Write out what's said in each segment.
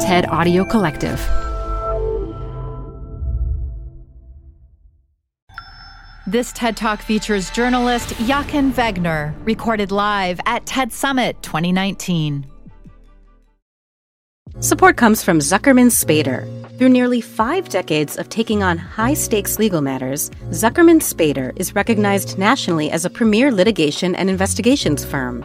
TED Audio Collective. This TED Talk features journalist Jochen Wegner, recorded live at TED Summit 2019. Support comes from Zuckerman Spader. Through nearly five decades of taking on high stakes legal matters, Zuckerman Spader is recognized nationally as a premier litigation and investigations firm.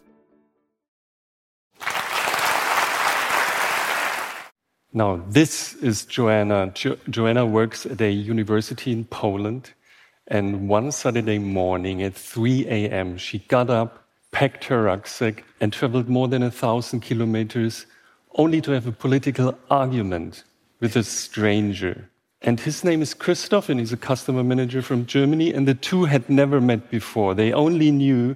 Now, this is Joanna. Jo- Joanna works at a university in Poland. And one Saturday morning at 3 a.m., she got up, packed her rucksack, and traveled more than a thousand kilometers only to have a political argument with a stranger. And his name is Christoph, and he's a customer manager from Germany. And the two had never met before. They only knew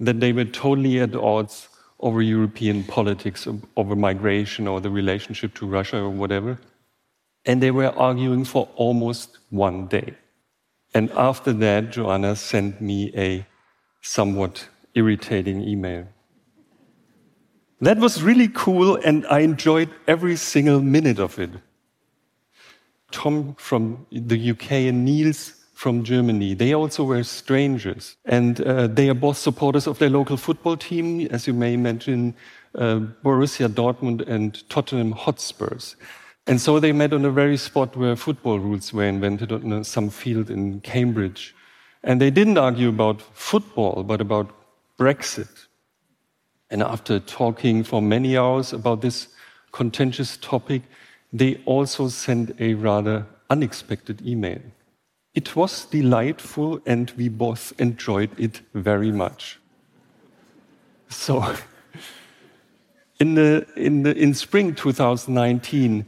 that they were totally at odds over European politics, over migration or the relationship to Russia or whatever. And they were arguing for almost one day. And after that, Joanna sent me a somewhat irritating email. That was really cool, and I enjoyed every single minute of it. Tom from the UK and Niels from Germany. They also were strangers, and uh, they are both supporters of their local football team, as you may imagine, uh, Borussia Dortmund and Tottenham Hotspurs. And so they met on a very spot where football rules were invented on some field in Cambridge. And they didn't argue about football, but about Brexit. And after talking for many hours about this contentious topic, they also sent a rather unexpected email. It was delightful, and we both enjoyed it very much. So, in, the, in, the, in spring 2019,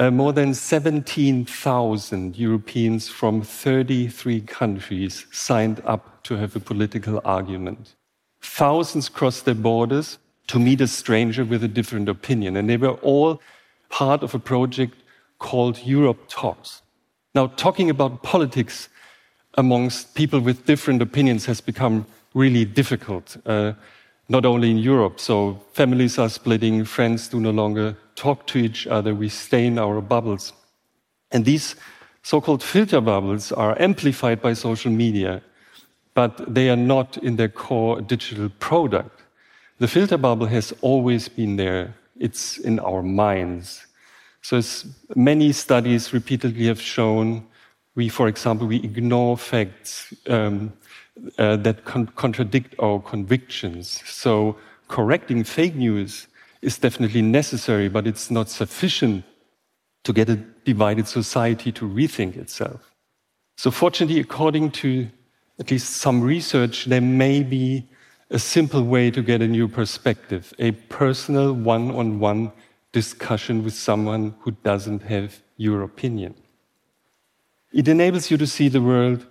uh, more than 17,000 Europeans from 33 countries signed up to have a political argument. Thousands crossed their borders to meet a stranger with a different opinion, and they were all part of a project called Europe Talks. Now, talking about politics amongst people with different opinions has become really difficult, uh, not only in Europe. So, families are splitting, friends do no longer talk to each other, we stay in our bubbles. And these so called filter bubbles are amplified by social media, but they are not in their core digital product. The filter bubble has always been there, it's in our minds. So as many studies repeatedly have shown, we, for example, we ignore facts um, uh, that con contradict our convictions. So correcting fake news is definitely necessary, but it's not sufficient to get a divided society to rethink itself. So fortunately, according to at least some research, there may be a simple way to get a new perspective, a personal one-on-one -on -one discussion with someone who doesn't have your opinion. It enables you to see the world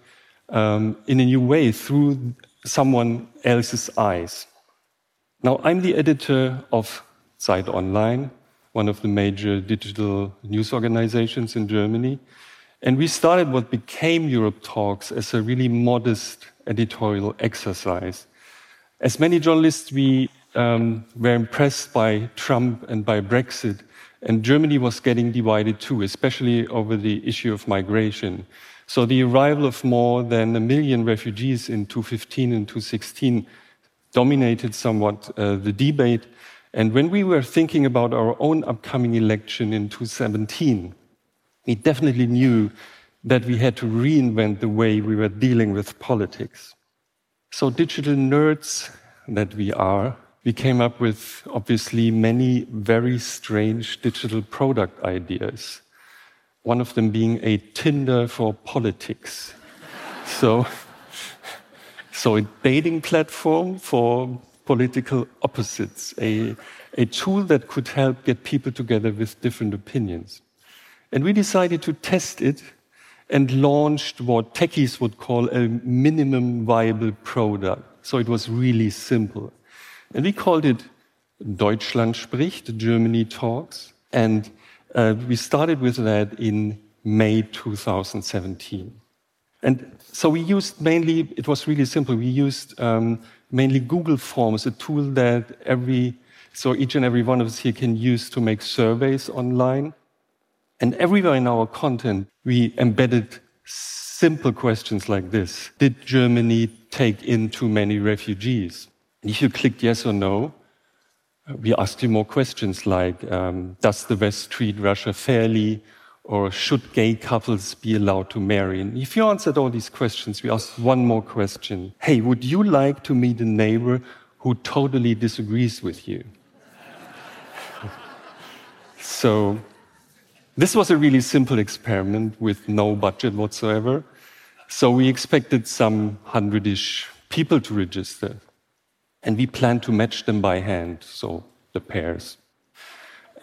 um, in a new way through someone else's eyes. Now, I'm the editor of Zeit Online, one of the major digital news organizations in Germany. And we started what became Europe Talks as a really modest editorial exercise. As many journalists, we um, were impressed by Trump and by Brexit, and Germany was getting divided too, especially over the issue of migration. So the arrival of more than a million refugees in 2015 and 2016 dominated somewhat uh, the debate. And when we were thinking about our own upcoming election in 2017, we definitely knew that we had to reinvent the way we were dealing with politics. So digital nerds that we are, we came up with obviously many very strange digital product ideas. One of them being a Tinder for politics. so, so a dating platform for political opposites, a, a tool that could help get people together with different opinions. And we decided to test it and launched what techies would call a minimum viable product. So it was really simple. And we called it Deutschland spricht, Germany talks. And uh, we started with that in May 2017. And so we used mainly, it was really simple. We used um, mainly Google Forms, a tool that every, so each and every one of us here can use to make surveys online. And everywhere in our content, we embedded simple questions like this Did Germany take in too many refugees? And if you clicked yes or no, we asked you more questions like um, Does the West treat Russia fairly? Or should gay couples be allowed to marry? And if you answered all these questions, we asked one more question Hey, would you like to meet a neighbor who totally disagrees with you? so this was a really simple experiment with no budget whatsoever. So we expected some hundred-ish people to register. And we planned to match them by hand, so the pairs.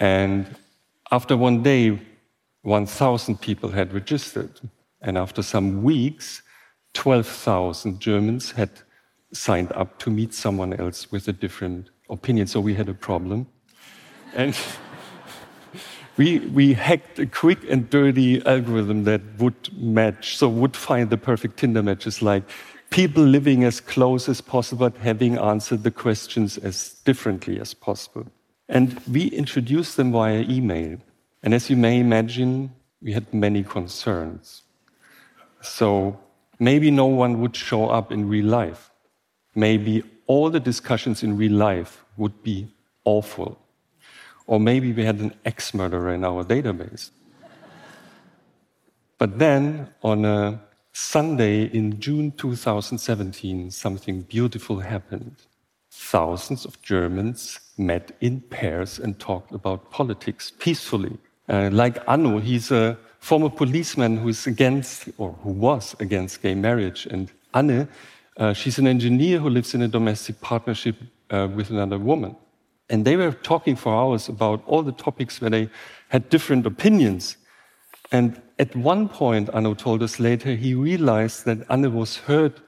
And after one day, 1,000 people had registered. And after some weeks, 12,000 Germans had signed up to meet someone else with a different opinion. So we had a problem. And we, we hacked a quick and dirty algorithm that would match, so would find the perfect Tinder matches like people living as close as possible, but having answered the questions as differently as possible. And we introduced them via email. And as you may imagine, we had many concerns. So maybe no one would show up in real life. Maybe all the discussions in real life would be awful. Or maybe we had an ex murderer in our database. But then, on a Sunday in June 2017, something beautiful happened. Thousands of Germans met in pairs and talked about politics peacefully. Uh, like Anno, he's a former policeman who is against, or who was against gay marriage. And Anne, uh, she's an engineer who lives in a domestic partnership uh, with another woman. And they were talking for hours about all the topics where they had different opinions. And at one point, Anno told us later, he realized that Anne was hurt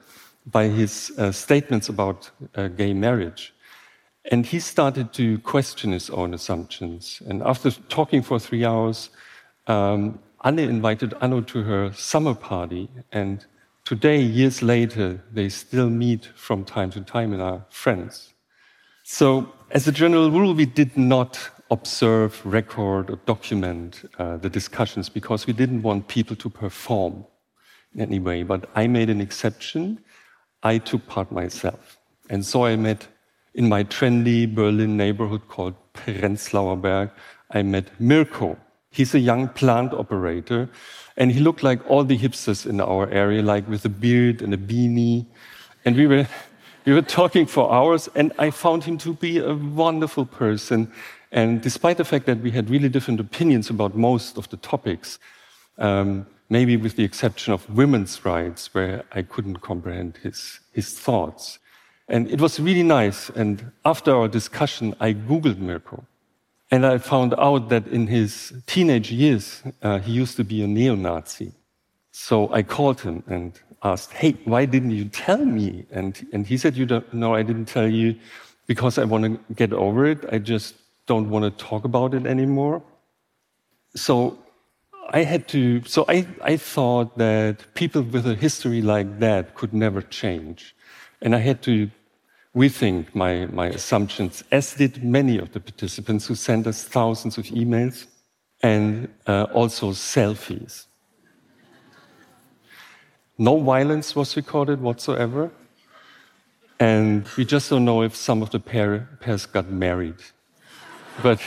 by his uh, statements about uh, gay marriage. And he started to question his own assumptions. And after talking for three hours, um, Anne invited Anno to her summer party. And today, years later, they still meet from time to time and are friends. So, as a general rule, we did not observe, record, or document uh, the discussions because we didn't want people to perform in any way. But I made an exception. I took part myself. And so I met in my trendy Berlin neighborhood called Prenzlauer Berg, I met Mirko. He's a young plant operator, and he looked like all the hipsters in our area, like with a beard and a beanie. And we were we were talking for hours, and I found him to be a wonderful person. And despite the fact that we had really different opinions about most of the topics, um, maybe with the exception of women's rights, where I couldn't comprehend his, his thoughts. And it was really nice. And after our discussion, I Googled Mirko. And I found out that in his teenage years, uh, he used to be a neo Nazi. So I called him and asked, Hey, why didn't you tell me? And, and he said, You don't know, I didn't tell you because I want to get over it. I just don't want to talk about it anymore. So I had to, so I, I thought that people with a history like that could never change. And I had to rethink my, my assumptions, as did many of the participants who sent us thousands of emails and uh, also selfies. No violence was recorded whatsoever. And we just don't know if some of the pair, pairs got married. But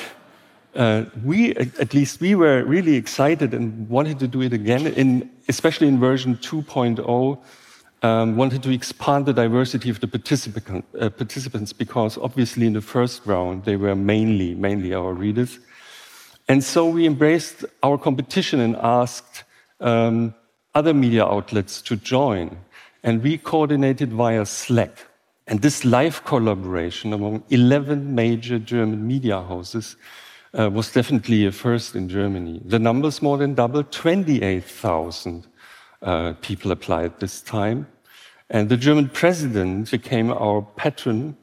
uh, we, at least we were really excited and wanted to do it again, in, especially in version 2.0. um, wanted to expand the diversity of the participant, uh, participants because obviously in the first round they were mainly mainly our readers, and so we embraced our competition and asked um, other media outlets to join, and we coordinated via Slack. And this live collaboration among 11 major German media houses uh, was definitely a first in Germany. The numbers more than doubled, 28,000 uh, people applied this time. And the German president became our patron.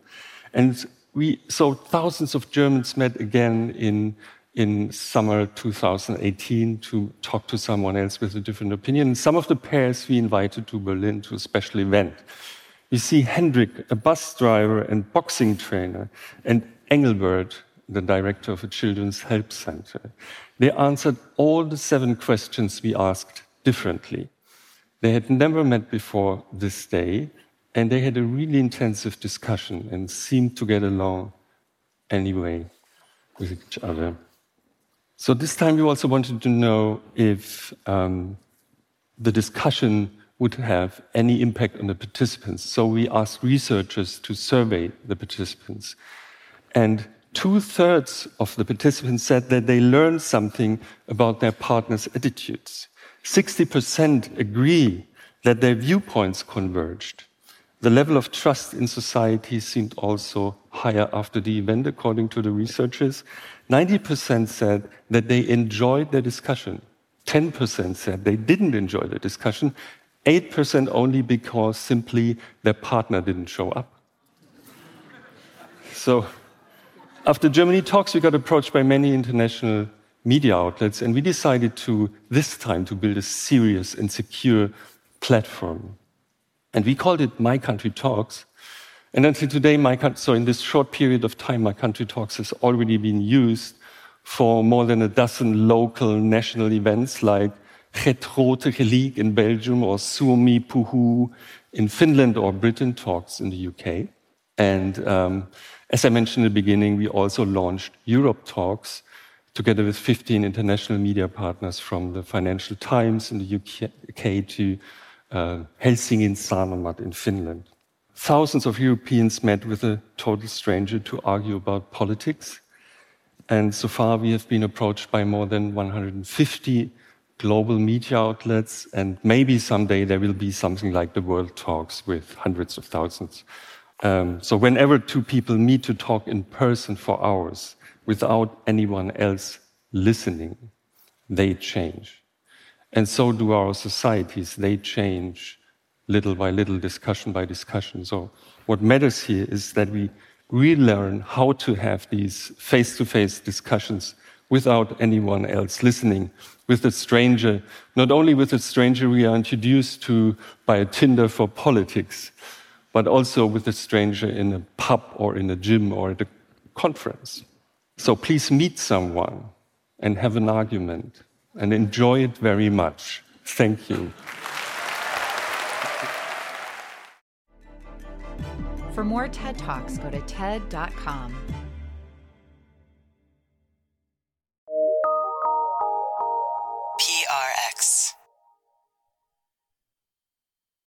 And we, so thousands of Germans met again in, in summer 2018 to talk to someone else with a different opinion. Some of the pairs we invited to Berlin to a special event. You see Hendrik, a bus driver and boxing trainer, and Engelbert, the director of a children's help center. They answered all the seven questions we asked differently. They had never met before this day, and they had a really intensive discussion and seemed to get along anyway with each other. So this time we also wanted to know if um, the discussion would have any impact on the participants. So we asked researchers to survey the participants. And two thirds of the participants said that they learned something about their partner's attitudes. 60% agree that their viewpoints converged. The level of trust in society seemed also higher after the event, according to the researchers. 90% said that they enjoyed the discussion. 10% said they didn't enjoy the discussion, 8% only because simply their partner didn't show up. So, after Germany talks, we got approached by many international media outlets, and we decided to, this time, to build a serious and secure platform. And we called it My Country Talks. And until today, my, so in this short period of time, My Country Talks has already been used for more than a dozen local national events like Grote Gelijk in Belgium or Suomi Puhuu in Finland or Britain Talks in the UK. And um, as I mentioned in the beginning, we also launched Europe Talks together with 15 international media partners from the Financial Times in the UK to uh, Helsingin Sanomat in Finland. Thousands of Europeans met with a total stranger to argue about politics. And so far, we have been approached by more than 150 global media outlets, and maybe someday there will be something like the World Talks with hundreds of thousands. Um, so whenever two people meet to talk in person for hours without anyone else listening, they change. And so do our societies. They change little by little, discussion by discussion. So what matters here is that we relearn how to have these face-to-face discussions without anyone else listening, with a stranger, not only with a stranger we are introduced to by a Tinder for politics, but also with a stranger in a pub or in a gym or at a conference. So please meet someone and have an argument and enjoy it very much. Thank you. For more TED Talks, go to TED.com.